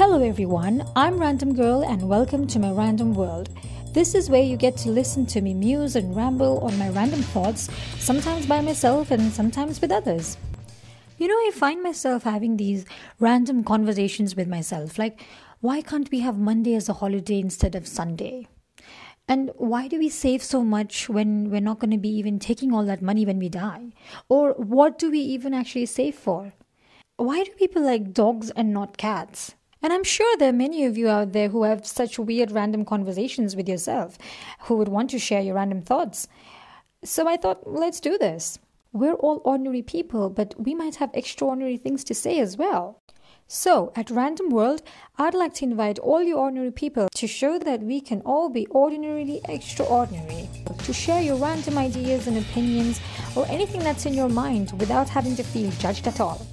Hello, everyone. I'm Random Girl, and welcome to my random world. This is where you get to listen to me muse and ramble on my random thoughts, sometimes by myself and sometimes with others. You know, I find myself having these random conversations with myself like, why can't we have Monday as a holiday instead of Sunday? And why do we save so much when we're not going to be even taking all that money when we die? Or what do we even actually save for? Why do people like dogs and not cats? And I'm sure there are many of you out there who have such weird random conversations with yourself, who would want to share your random thoughts. So I thought, let's do this. We're all ordinary people, but we might have extraordinary things to say as well. So, at Random World, I'd like to invite all you ordinary people to show that we can all be ordinarily extraordinary. To share your random ideas and opinions or anything that's in your mind without having to feel judged at all.